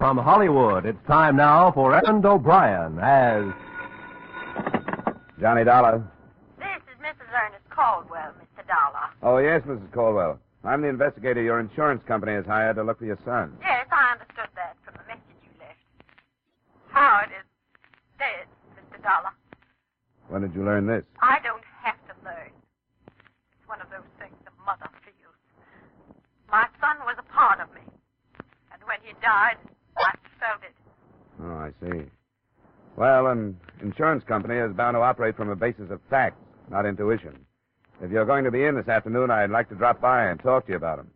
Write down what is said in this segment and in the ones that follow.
From Hollywood, it's time now for Edmond O'Brien as Johnny Dollar. This is Mrs. Ernest Caldwell, Mr. Dollar. Oh, yes, Mrs. Caldwell. I'm the investigator your insurance company has hired to look for your son. Yes, I understood that from the message you left. Howard is dead, Mr. Dollar. When did you learn this? I don't have to learn. It's one of those things a mother feels. My son was a part of me. And when he died, I felt it. Oh, I see. Well, an insurance company is bound to operate from a basis of facts, not intuition. If you're going to be in this afternoon, I'd like to drop by and talk to you about them.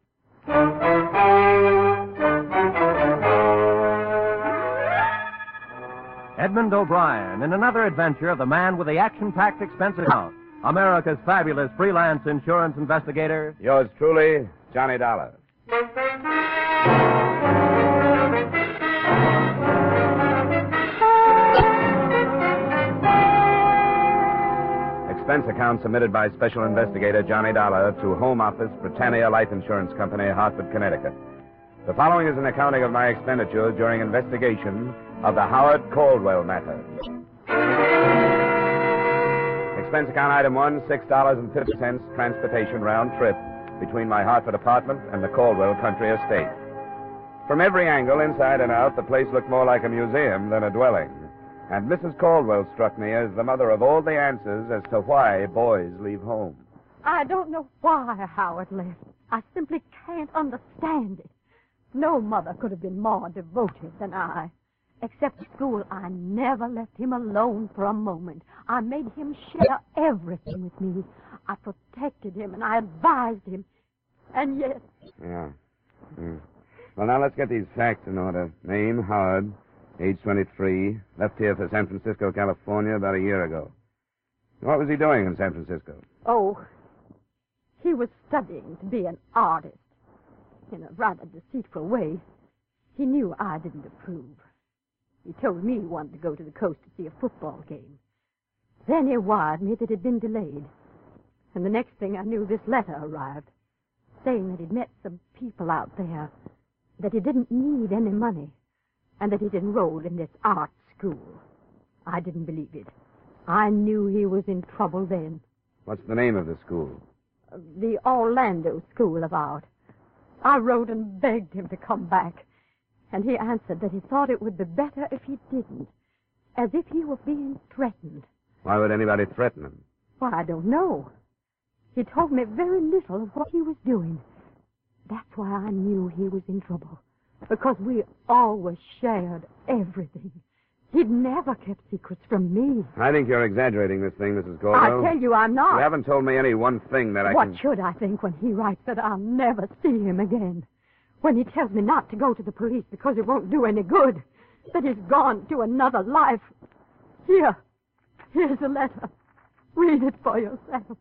Edmond O'Brien in another adventure of the man with the action packed expense account. America's fabulous freelance insurance investigator. Yours truly, Johnny Dollar. Expense account submitted by Special Investigator Johnny Dollar to Home Office, Britannia Life Insurance Company, Hartford, Connecticut. The following is an accounting of my expenditures during investigation of the Howard Caldwell matter. Expense account item one, six dollars and fifty cents transportation round trip between my Hartford apartment and the Caldwell country estate. From every angle, inside and out, the place looked more like a museum than a dwelling. And Mrs. Caldwell struck me as the mother of all the answers as to why boys leave home. I don't know why Howard left. I simply can't understand it. No mother could have been more devoted than I. Except at school, I never left him alone for a moment. I made him share everything with me. I protected him and I advised him. And yet, Yeah. Hmm. Well, now let's get these facts in order. Name, Howard. Age 23. Left here for San Francisco, California about a year ago. What was he doing in San Francisco? oh, he was studying to be an artist in a rather deceitful way. He knew I didn't approve. He told me he wanted to go to the coast to see a football game. Then he wired me that it had been delayed. And the next thing I knew, this letter arrived, saying that he'd met some people out there, that he didn't need any money, and that he'd enrolled in this art school. I didn't believe it. I knew he was in trouble then. What's the name of the school? Uh, the Orlando School of Art. I wrote and begged him to come back, and he answered that he thought it would be better if he didn't, as if he were being threatened. Why would anybody threaten him? Why, I don't know. He told me very little of what he was doing. That's why I knew he was in trouble, because we always shared everything. He'd never kept secrets from me. I think you're exaggerating this thing, Mrs. Gordon. I tell you, I'm not. You haven't told me any one thing that I what can... should I think when he writes that I'll never see him again? When he tells me not to go to the police because it won't do any good? That he's gone to another life? Here. Here's a letter. Read it for yourself.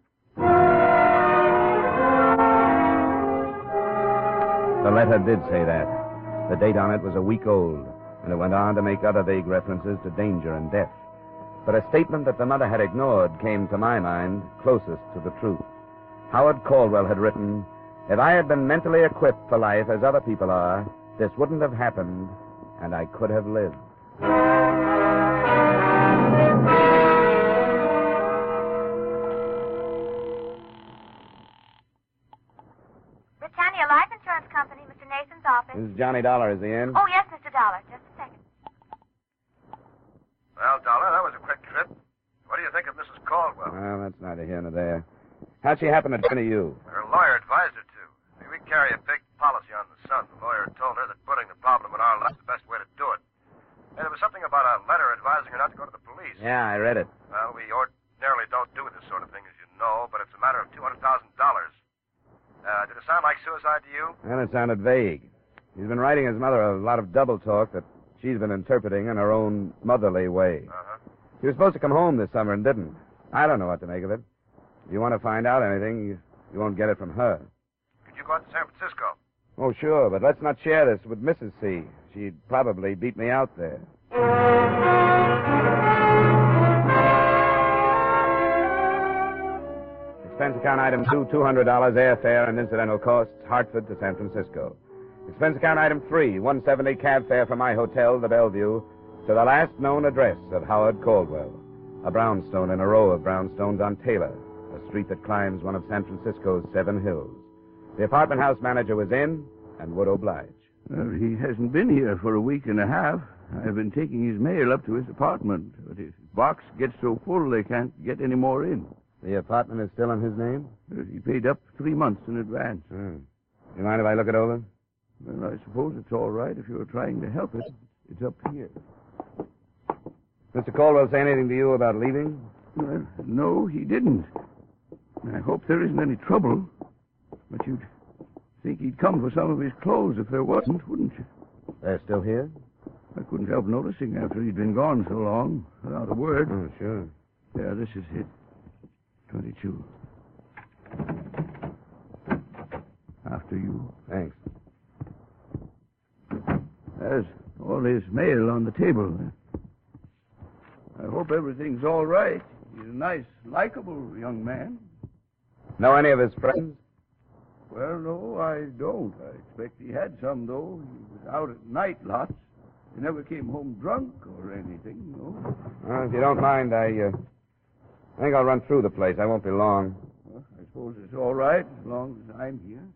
The letter did say that. The date on it was a week old, and it went on to make other vague references to danger and death. But a statement that the mother had ignored came to my mind closest to the truth. Howard Caldwell had written, If I had been mentally equipped for life as other people are, this wouldn't have happened, and I could have lived. Johnny Dollar, is he in? Oh, yes, Mr. Dollar. Just a second. Well, Dollar, that was a quick trip. What do you think of Mrs. Caldwell? Well, that's neither here nor there. How'd she happen to turn to you? Her lawyer advised her to. I mean, we carry a big policy on the son. The lawyer told her that putting the problem in our lap is the best way to do it. And there was something about a letter advising her not to go to the police. Yeah, I read it. Well, we ordinarily don't do this sort of thing, as you know, but it's a matter of $200,000. Uh, did it sound like suicide to you? And it sounded vague. He's been writing his mother a lot of double talk that she's been interpreting in her own motherly way. Uh-huh. He was supposed to come home this summer and didn't. I don't know what to make of it. If you want to find out anything, you, you won't get it from her. Could you go out to San Francisco? Oh, sure, but let's not share this with Mrs. C. She'd probably beat me out there. Expense account item two, $200 airfare and incidental costs, Hartford to San Francisco. Expense account item three, 170 cab fare from my hotel, the Bellevue, to the last known address of Howard Caldwell. A brownstone in a row of brownstones on Taylor, a street that climbs one of San Francisco's seven hills. The apartment house manager was in and would oblige. Well, he hasn't been here for a week and a half. I've been taking his mail up to his apartment, but his box gets so full they can't get any more in. The apartment is still in his name? He paid up three months in advance. Hmm. You mind if I look it over? Well, I suppose it's all right if you're trying to help it. It's up here. Mr. Caldwell say anything to you about leaving? Well, no, he didn't. I hope there isn't any trouble. But you'd think he'd come for some of his clothes if there wasn't, wouldn't you? They're still here? I couldn't help noticing after he'd been gone so long, without a word. Oh, sure. Yeah, this is it. 22. After you. Thanks. There's all his mail on the table. I hope everything's all right. He's a nice, likable young man. Know any of his friends? Well, no, I don't. I expect he had some, though. He was out at night lots. He never came home drunk or anything, no. Well, if you don't mind, I, uh, I think I'll run through the place. I won't be long. Well, I suppose it's all right as long as I'm here.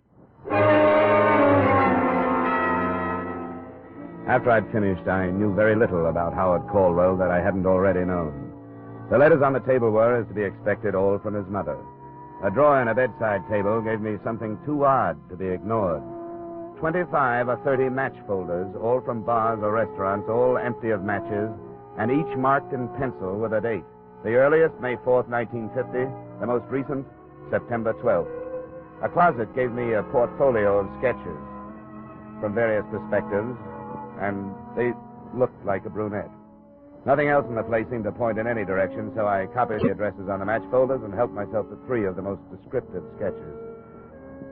After I'd finished, I knew very little about Howard Caldwell that I hadn't already known. The letters on the table were, as to be expected, all from his mother. A drawer in a bedside table gave me something too odd to be ignored. Twenty-five or thirty match folders, all from bars or restaurants, all empty of matches, and each marked in pencil with a date. The earliest, May 4th, 1950. The most recent, September 12th. A closet gave me a portfolio of sketches from various perspectives, and they looked like a brunette. Nothing else in the place seemed to point in any direction, so I copied the addresses on the match folders and helped myself to three of the most descriptive sketches.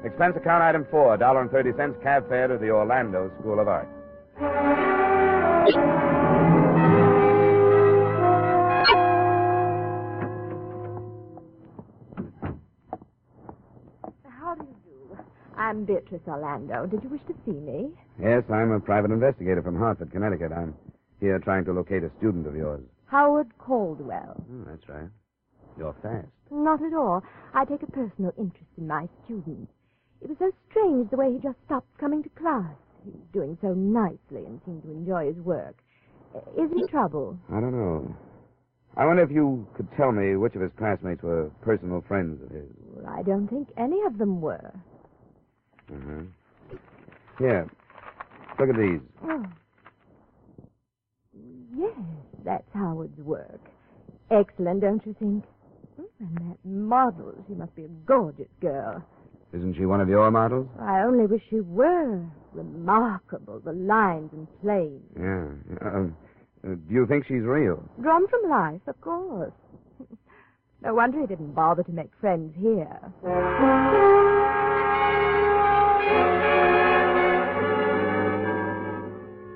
Expense account item four, dollar and thirty cents cab fare to the Orlando School of Art. I'm Beatrice Orlando. Did you wish to see me? Yes, I'm a private investigator from Hartford, Connecticut. I'm here trying to locate a student of yours. Howard Caldwell. Oh, that's right. You're fast. Not at all. I take a personal interest in my students. It was so strange the way he just stopped coming to class. He was doing so nicely and seemed to enjoy his work. Is he in trouble? I don't know. I wonder if you could tell me which of his classmates were personal friends of his. Well, I don't think any of them were. Uh-huh. Here. Look at these. Oh. Yes, that's Howard's work. Excellent, don't you think? Hmm, And that model, she must be a gorgeous girl. Isn't she one of your models? I only wish she were. Remarkable, the lines and planes. Yeah. Um, uh, do you think she's real? Drawn from life, of course. no wonder he didn't bother to make friends here.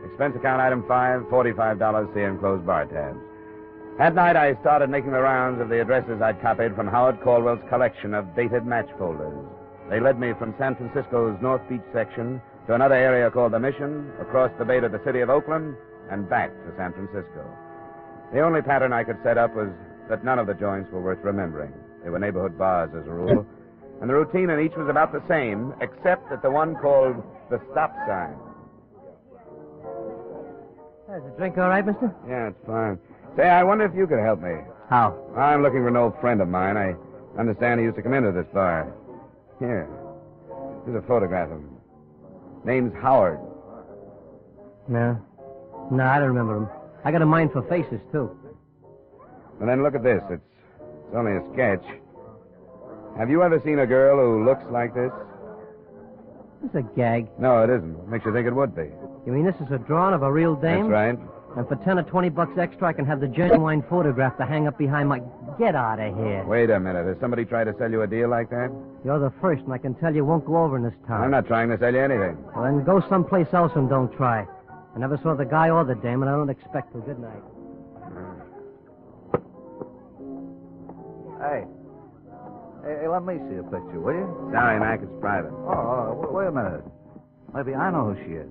Expense account item five, $45 see enclosed bar tabs. That night, I started making the rounds of the addresses I'd copied from Howard Caldwell's collection of dated match folders. They led me from San Francisco's North Beach section to another area called the Mission, across the bay to the city of Oakland, and back to San Francisco. The only pattern I could set up was that none of the joints were worth remembering. They were neighborhood bars, as a rule, and the routine in each was about the same, except at the one called the stop sign. Is the drink all right, mister? Yeah, it's fine. Say, I wonder if you could help me. How? I'm looking for an old friend of mine. I understand he used to come into this bar. Here. Here's a photograph of him. Name's Howard. No. No, I don't remember him. I got a mind for faces, too. And then look at this. It's, it's only a sketch. Have you ever seen a girl who looks like this? It's a gag. No, it isn't. Makes you think it would be. You mean this is a drawing of a real dame? That's right. And for 10 or 20 bucks extra, I can have the genuine photograph to hang up behind my... Get out of here. Wait a minute. Has somebody tried to sell you a deal like that? You're the first, and I can tell you won't go over in this town. I'm not trying to sell you anything. Well, then go someplace else and don't try. I never saw the guy or the dame, and I don't expect to. Good night. Hey. Hey. Hey, let me see a picture, will you? Sorry, Mac. It's private. Oh, oh, wait a minute. Maybe I know who she is.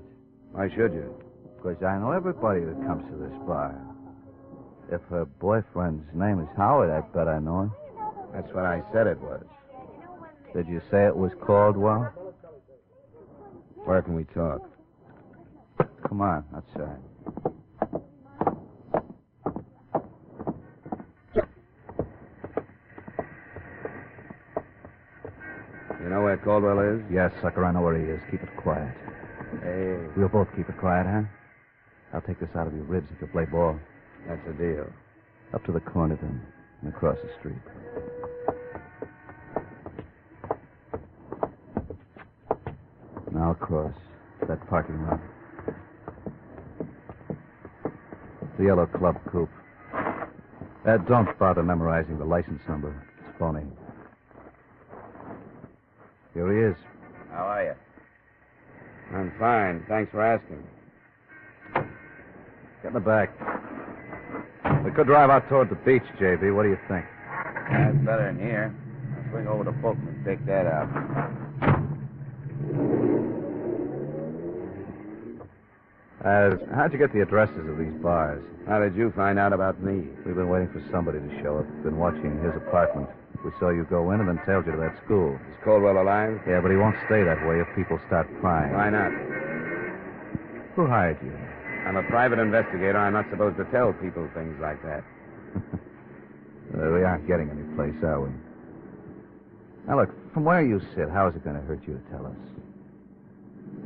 Why should you? Because I know everybody that comes to this bar. If her boyfriend's name is Howard, I bet I know him. That's what I said it was. Did you say it was Caldwell? Where can we talk? Come on, outside. You know where Caldwell is? Yes, sucker, I know where he is. Keep it quiet. Hey, We'll both keep it quiet, huh? I'll take this out of your ribs if you play ball. that's a deal. Up to the corner, then, and across the street. Now across that parking lot. The yellow club coupe. Uh, don't bother memorizing the license number. It's phony. Here he is. How are you? I'm fine. Thanks for asking. Get in the back. We could drive out toward the beach, JB. What do you think? That's better in here. I'll swing over to Fulton and take that out. Uh, how'd you get the addresses of these bars? How did you find out about me? We've been waiting for somebody to show up. Been watching his apartment. We saw you go in and then tailed you to that school. Is Caldwell alive? Yeah, but he won't stay that way if people start prying. Why not? Who hired you? I'm a private investigator. I'm not supposed to tell people things like that. Uh, we aren't getting any place, are we? Now, look, from where you sit, how is it going to hurt you to tell us?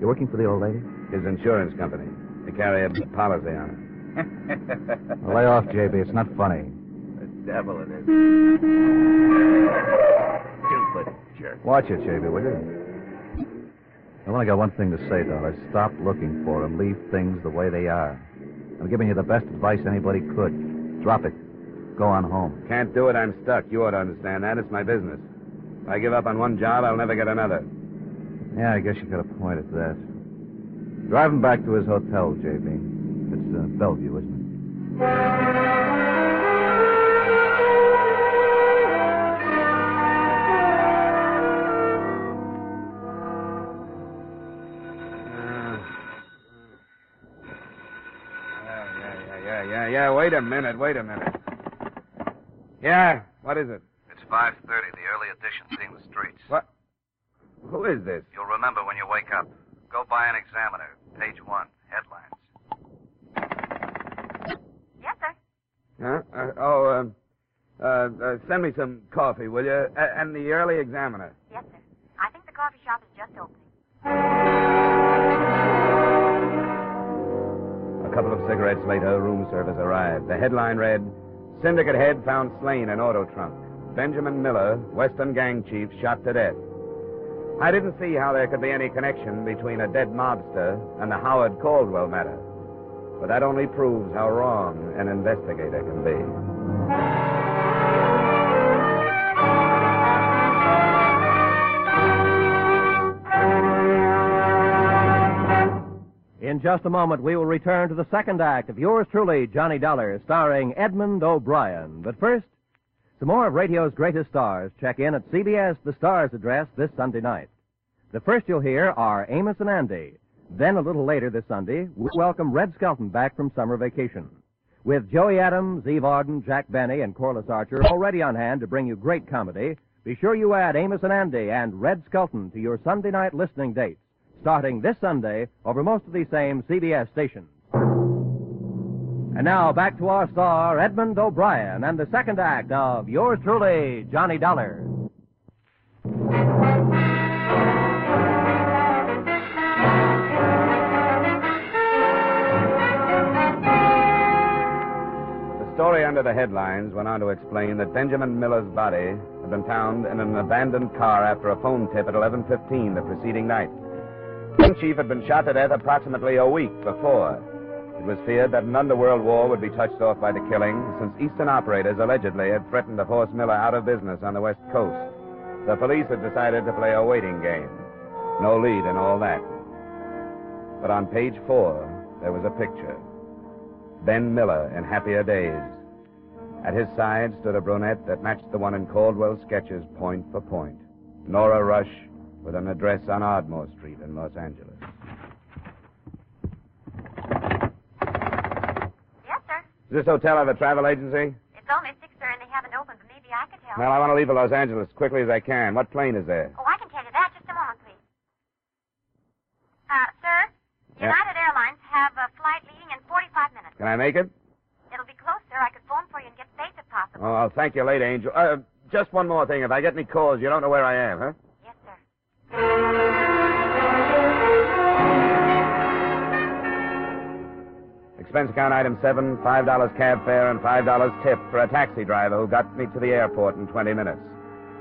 You're working for the old lady? His insurance company. They carry a policy on it. Well, lay off, JB. It's not funny. The devil it is. Stupid jerk. Watch it, JB, will you? I've only got one thing to say, Dollar. Stop looking for him. Leave things the way they are. I'm giving you the best advice anybody could. Drop it. Go on home. Can't do it, I'm stuck. You ought to understand that. It's my business. If I give up on one job, I'll never get another. Yeah, I guess you got a point at that. Drive him back to his hotel, JB. It's uh, Bellevue, isn't it? Wait a minute, wait a minute. Yeah, what is it? It's 5.30. The early edition seeing the streets. What? Who is this? You'll remember when you wake up. Go buy an examiner. Page one. Headlines. Yes, sir. Huh? Uh, oh, um, uh, uh, send me some coffee, will you? And the early examiner. Yes, sir. A couple of cigarettes later, room service arrived. The headline read, Syndicate head found slain in auto trunk. Benjamin Miller, Western gang chief, shot to death. I didn't see how there could be any connection between a dead mobster and the Howard Caldwell matter. But that only proves how wrong an investigator can be. Just a moment, we will return to the second act of yours truly, Johnny Dollar, starring Edmond O'Brien. But first, some more of radio's greatest stars check in at CBS The Stars address this Sunday night. The first you'll hear are Amos and Andy. Then, a little later this Sunday, we welcome Red Skelton back from summer vacation. With Joey Adams, Eve Arden, Jack Benny, and Corliss Archer already on hand to bring you great comedy, be sure you add Amos and Andy and Red Skelton to your Sunday night listening dates, starting this Sunday over most of these same CBS stations. And now back to our star, Edmond O'Brien, and the second act of yours truly, Johnny Dollar. The story under the headlines went on to explain that Benjamin Miller's body had been found in an abandoned car after a phone tip at 11:15 the preceding night. King Chief had been shot to death approximately a week before. It was feared that an underworld war would be touched off by the killing, since Eastern operators allegedly had threatened to force Miller out of business on the West Coast. The police had decided to play a waiting game. No lead in all that. But on page four, there was a picture. Ben Miller in happier days. At his side stood a brunette that matched the one in Caldwell's sketches point for point. Nora Rush with an address on Ardmore Street in Los Angeles. Yes, sir. Does this hotel have a travel agency? It's only six, sir, and they haven't opened, but maybe I could help. Well, I want to leave for Los Angeles as quickly as I can. What plane is there? Oh, I can tell you that. Just a moment, please. Uh, sir, United. Airlines have a flight leaving in 45 minutes. Can I make it? It'll be close, sir. I could phone for you and get safe if possible. Oh, thank you late, Angel. Uh, just one more thing. If I get any calls, you don't know where I am, huh? Expense account item seven, five dollars cab fare and five dollars tip for a taxi driver who got me to the airport in twenty minutes.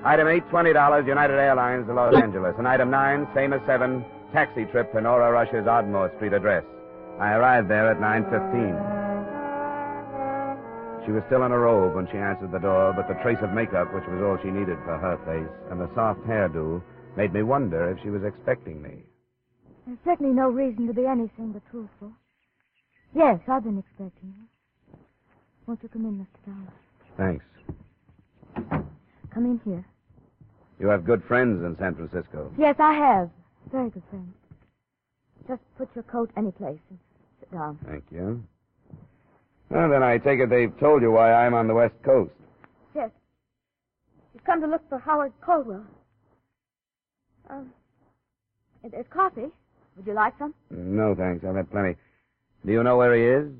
Item eight, twenty dollars United Airlines to Los Angeles. And item nine, same as seven, taxi trip to Nora Rush's Ardmore Street address. I arrived there at nine fifteen. She was still in a robe when she answered the door, but the trace of makeup, which was all she needed for her face, and the soft hairdo, made me wonder if she was expecting me. There's certainly no reason to be anything but truthful. Yes, I've been expecting you. Won't you come in, Mr. Dollar? Thanks. Come in here. You have good friends in San Francisco. Yes, I have. Very good friends. Just put your coat any place and sit down. Thank you. Well, then I take it they've told you why I'm on the West Coast. Yes. You've come to look for Howard Caldwell. Um, there's coffee. Would you like some? No, thanks. I've had plenty. Do you know where he is?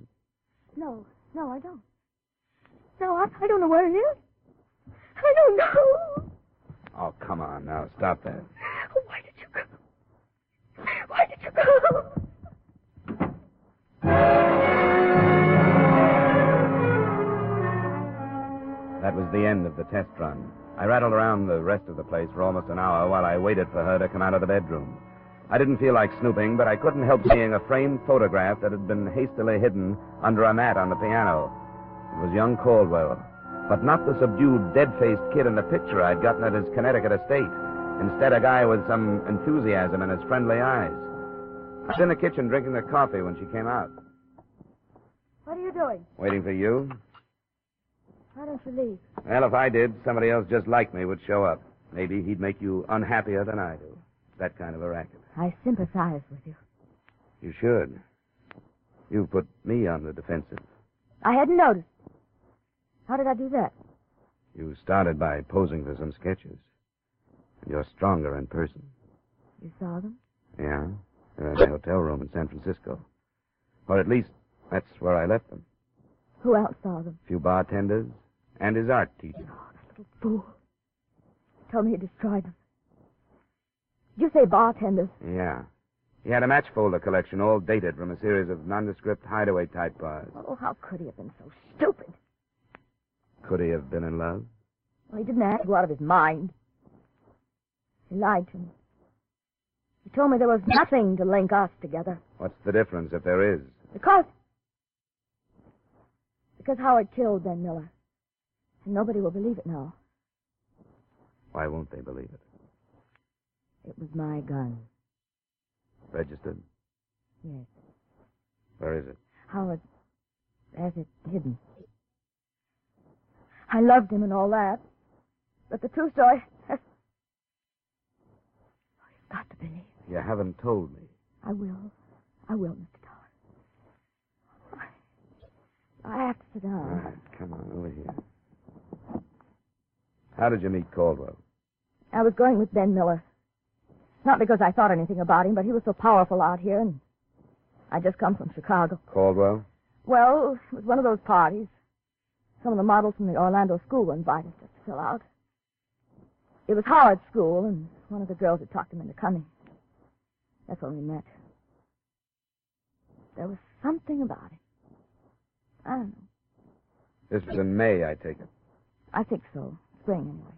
No, no, I don't. No, I, I don't know where he is. I don't know. Oh, come on now. Stop that. Why did you go? Why did you go? That was the end of the test run. I rattled around the rest of the place for almost an hour while I waited for her to come out of the bedroom. I didn't feel like snooping, but I couldn't help seeing a framed photograph that had been hastily hidden under a mat on the piano. It was young Caldwell, but not the subdued, dead-faced kid in the picture I'd gotten at his Connecticut estate. Instead, a guy with some enthusiasm in his friendly eyes. I was in the kitchen drinking the coffee when she came out. What are you doing? Waiting for you? Why don't you leave? Well, if I did, somebody else just like me would show up. Maybe he'd make you unhappier than I do. That kind of a racket. I sympathize with you. You should. You put me on the defensive. I hadn't noticed. How did I do that? You started by posing for some sketches. And you're stronger in person. You saw them? Yeah? They're in the hotel room in San Francisco. Or at least, that's where I left them. Who else saw them? A few bartenders and his art teacher. Oh, that little fool. Tell me he destroyed them. Did you say bartenders? Yeah. He had a match folder collection, all dated from a series of nondescript hideaway type bars. Oh, how could he have been so stupid? Could he have been in love? Well, he didn't have to go out of his mind. He lied to me. He told me there was nothing to link us together. What's the difference if there is? Because. Because Howard killed Ben Miller. And nobody will believe it now. Why won't they believe it? It was my gun. Registered? Yes. Where is it? Howard has it hidden. I loved him and all that. But the true story has. Oh, you've got to believe. You haven't told me. I will. I will, Mr. Dollar. I have to sit down. right, come on, over here. How did you meet Caldwell? I was going with Ben Miller. Not because I thought anything about him, but he was so powerful out here, and I just come from Chicago. Caldwell? Well, it was one of those parties. Some of the models from the Orlando school were invited just to fill out. It was Howard's school, and one of the girls had talked him into coming. That's when we met. There was something about him. I don't know. This was in May, I take it. I think so. Spring, anyway.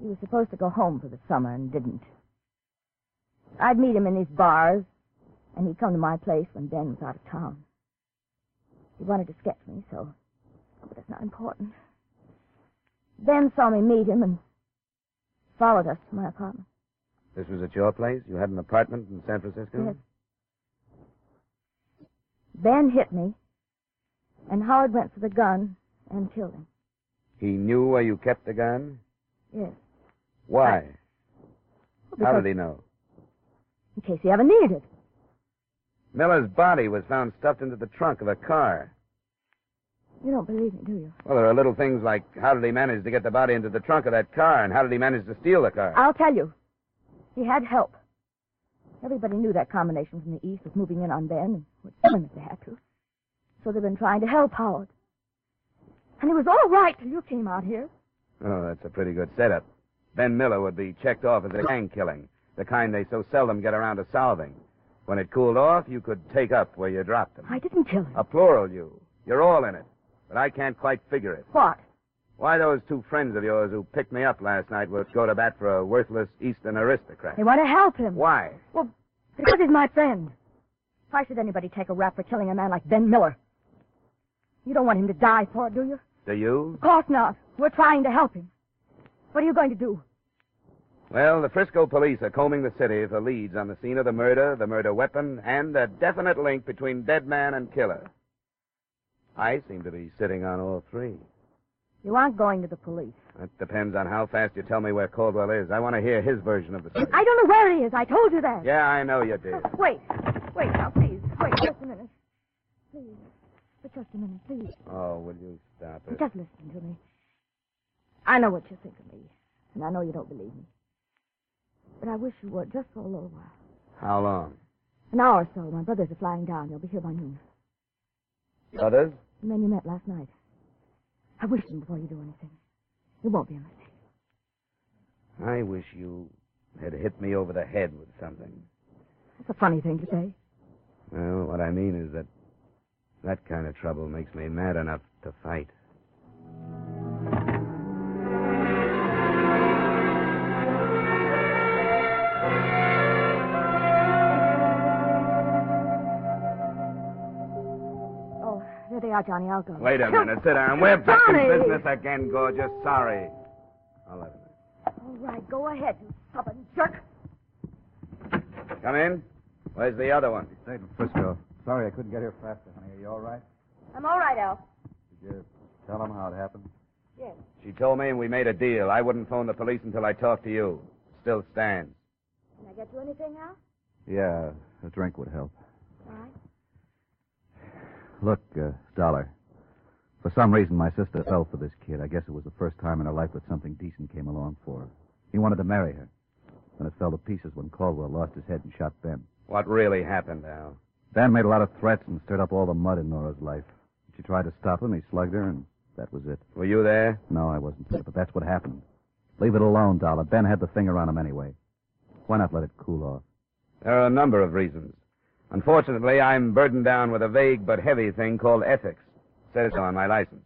He was supposed to go home for the summer and didn't. I'd meet him in these bars, and he'd come to my place when Ben was out of town. He wanted to sketch me, so. But that's not important. Ben saw me meet him and followed us to my apartment. This was at your place? You had an apartment in San Francisco? Yes. Ben hit me, and Howard went for the gun and killed him. He knew where you kept the gun? Yes. Why? Well, How did he know? In case he ever needed it. Miller's body was found stuffed into the trunk of a car. You don't believe me, do you? Well, there are little things like how did he manage to get the body into the trunk of that car, and how did he manage to steal the car? I'll tell you. He had help. Everybody knew that combination from the east was moving in on Ben and would kill him if they had to. So they've been trying to help Howard. And it was all right till you came out here. Oh, that's a pretty good setup. Ben Miller would be checked off as a gang killing, the kind they so seldom get around to solving. When it cooled off, you could take up where you dropped them. I didn't kill him. A plural you. You're all in it. But I can't quite figure it. What? Why those two friends of yours who picked me up last night would go to bat for a worthless Eastern aristocrat. They want to help him. Why? Well, because he's my friend. Why should anybody take a rap for killing a man like Ben Miller? You don't want him to die for it, do you? Do you? Of course not. We're trying to help him. What are you going to do? Well, the Frisco police are combing the city for leads on the scene of the murder, the murder weapon, and a definite link between dead man and killer. I seem to be sitting on all three. You aren't going to the police. That depends on how fast you tell me where Caldwell is. I want to hear his version of the story. I don't know where he is. I told you that. Yeah, I know you did. Oh, wait. Wait now, please. Wait just a minute. Please. But just a minute, please. Oh, will you stop it? Just listen to me. I know what you think of me, and I know you don't believe me. But I wish you would, just for a little while. How long? An hour or so. My brothers are flying down. They'll be here by noon. Others? The men you met last night. I wish them before you do anything. It won't be a mistake. I wish you had hit me over the head with something. That's a funny thing to say. Well, what I mean is that that kind of trouble makes me mad enough to fight. There they are, Johnny. I'll go. Wait a minute. Sit down. We're back Johnny! in business again, gorgeous. Sorry. I'll let him All right, go ahead, you stubborn jerk. Come in. Where's the other one? Stayed in Frisco. Sorry I couldn't get here faster, honey. Are you all right? I'm all right, Al. Did you tell him how it happened? Yes. She told me and we made a deal. I wouldn't phone the police until I talked to you. Still stands. Can I get you anything, Al? Yeah, a drink would help. All right. Look, uh, Dollar. For some reason, my sister fell for this kid. I guess it was the first time in her life that something decent came along for her. He wanted to marry her. And it fell to pieces when Caldwell lost his head and shot Ben. What really happened, Al? Ben made a lot of threats and stirred up all the mud in Nora's life. She tried to stop him. He slugged her, and that was it. Were you there? No, I wasn't there, but that's what happened. Leave it alone, Dollar. Ben had the finger on him anyway. Why not let it cool off? There are a number of reasons. Unfortunately, I'm burdened down with a vague but heavy thing called ethics. Says so on my license.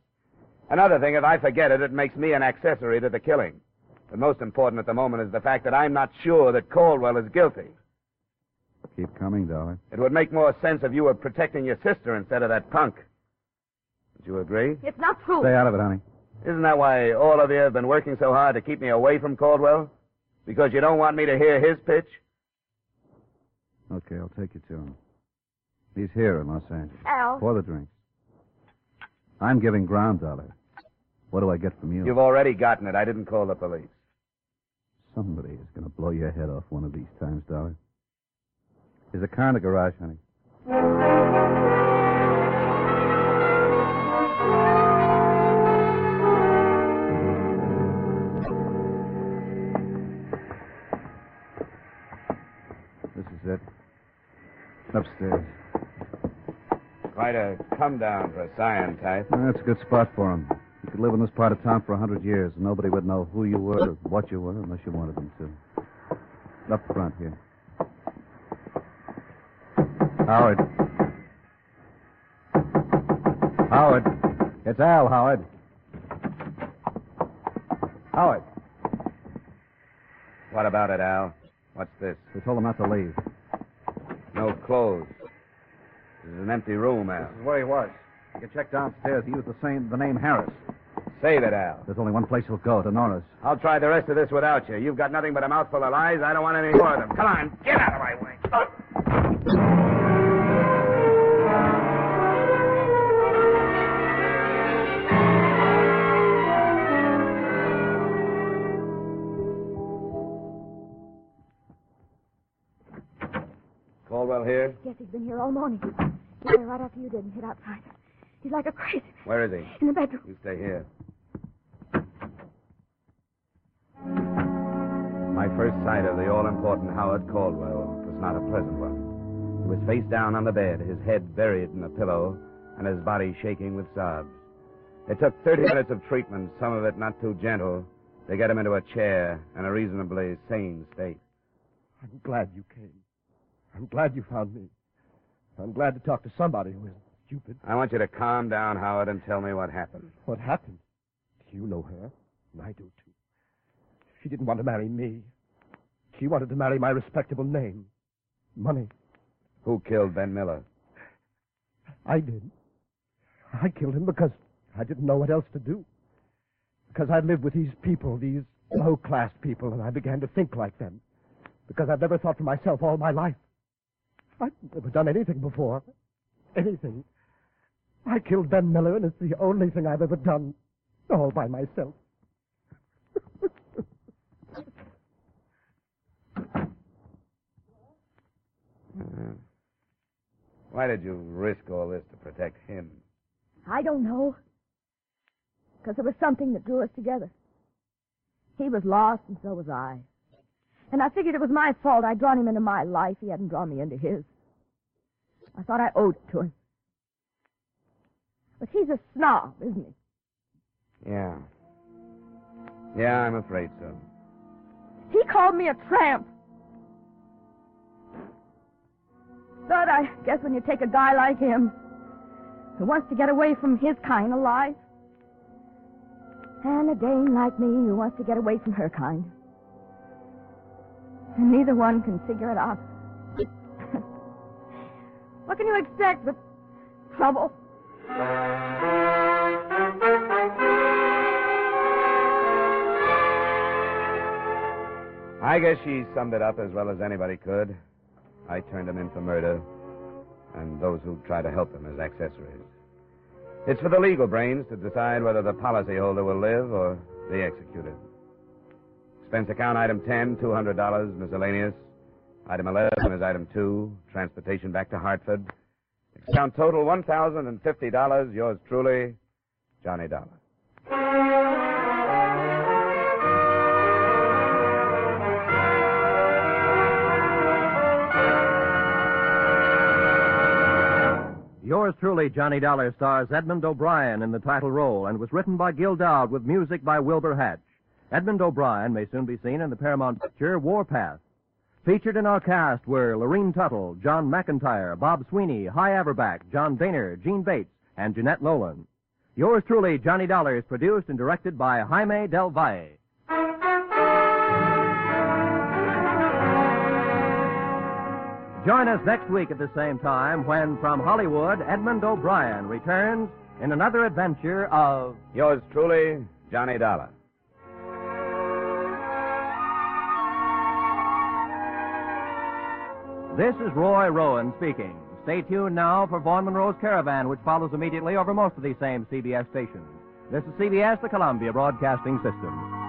Another thing, if I forget it, it makes me an accessory to the killing. But most important at the moment is the fact that I'm not sure that Caldwell is guilty. Keep coming, darling. It would make more sense if you were protecting your sister instead of that punk. Would you agree? It's not true. Stay out of it, honey. Isn't that why all of you have been working so hard to keep me away from Caldwell? Because you don't want me to hear his pitch? Okay, I'll take you to him. He's here in Los Angeles. Al. For the drinks. I'm giving ground, Dollar. What do I get from you? You've already gotten it. I didn't call the police. Somebody is going to blow your head off one of these times, Dollar. There's a car in the garage, honey. Upstairs. Quite a come down for a scion type. That's a good spot for him. You could live in this part of town for a hundred years, and nobody would know who you were or what you were unless you wanted them to. Up front here. Howard. Howard. It's Al, Howard. Howard. What about it, Al? What's this? We told him not to leave. No clothes. This is an empty room, Al. This is where he was. You can check downstairs. He used the same the name Harris. Save it, Al. There's only one place he'll go, to Nora's. I'll try the rest of this without you. You've got nothing but a mouthful of lies. I don't want any more of them. Come on, get out of my way. Been here all morning. He came right after you did and hid outside. He's like a crazy Where is he? in the bedroom. You stay here. My first sight of the all important Howard Caldwell was not a pleasant one. He was face down on the bed, his head buried in a pillow, and his body shaking with sobs. It took 30 minutes of treatment, some of it not too gentle, to get him into a chair in a reasonably sane state. I'm glad you came. I'm glad you found me. I'm glad to talk to somebody who isn't stupid. I want you to calm down, Howard, and tell me what happened. What happened? You know her, and I do too. She didn't want to marry me. She wanted to marry my respectable name. Money. Who killed Ben Miller? I did. I killed him because I didn't know what else to do. Because I'd lived with these people, these low class people, and I began to think like them. Because I've never thought for myself all my life. I've never done anything before. Anything. I killed Ben Miller, and it's the only thing I've ever done. All by myself. Uh, why did you risk all this to protect him? I don't know. Because there was something that drew us together. He was lost, and so was I. And I figured it was my fault. I'd drawn him into my life. He hadn't drawn me into his. I thought I owed it to him. But he's a snob, isn't he? Yeah. Yeah, I'm afraid so. He called me a tramp. But I guess when you take a guy like him, who wants to get away from his kind of life, and a dame like me who wants to get away from her kind, and neither one can figure it out. What can you expect but trouble? I guess she summed it up as well as anybody could. I turned him in for murder, and those who try to help him as accessories. It's for the legal brains to decide whether the policyholder will live or be executed. Expense account item 10, $200, miscellaneous. Item 11 is item 2, transportation back to Hartford. Account total $1,050. Yours truly, Johnny Dollar. Yours truly, Johnny Dollar, stars Edmond O'Brien in the title role and was written by Gil Doud with music by Wilbur Hatch. Edmond O'Brien may soon be seen in the Paramount picture Warpath. Featured in our cast were Lorene Tuttle, John McIntire, Bob Sweeney, Hy Averback, John Dehner, Jeanne Bates, and Jeanette Nolan. Yours truly, Johnny Dollar, is produced and directed by Jaime Del Valle. Join us next week at the same time when, from Hollywood, Edmond O'Brien returns in another adventure of Yours truly, Johnny Dollar. This is Roy Rowan speaking. Stay tuned now for Vaughn Monroe's Caravan, which follows immediately over most of these same CBS stations. This is CBS, the Columbia Broadcasting System.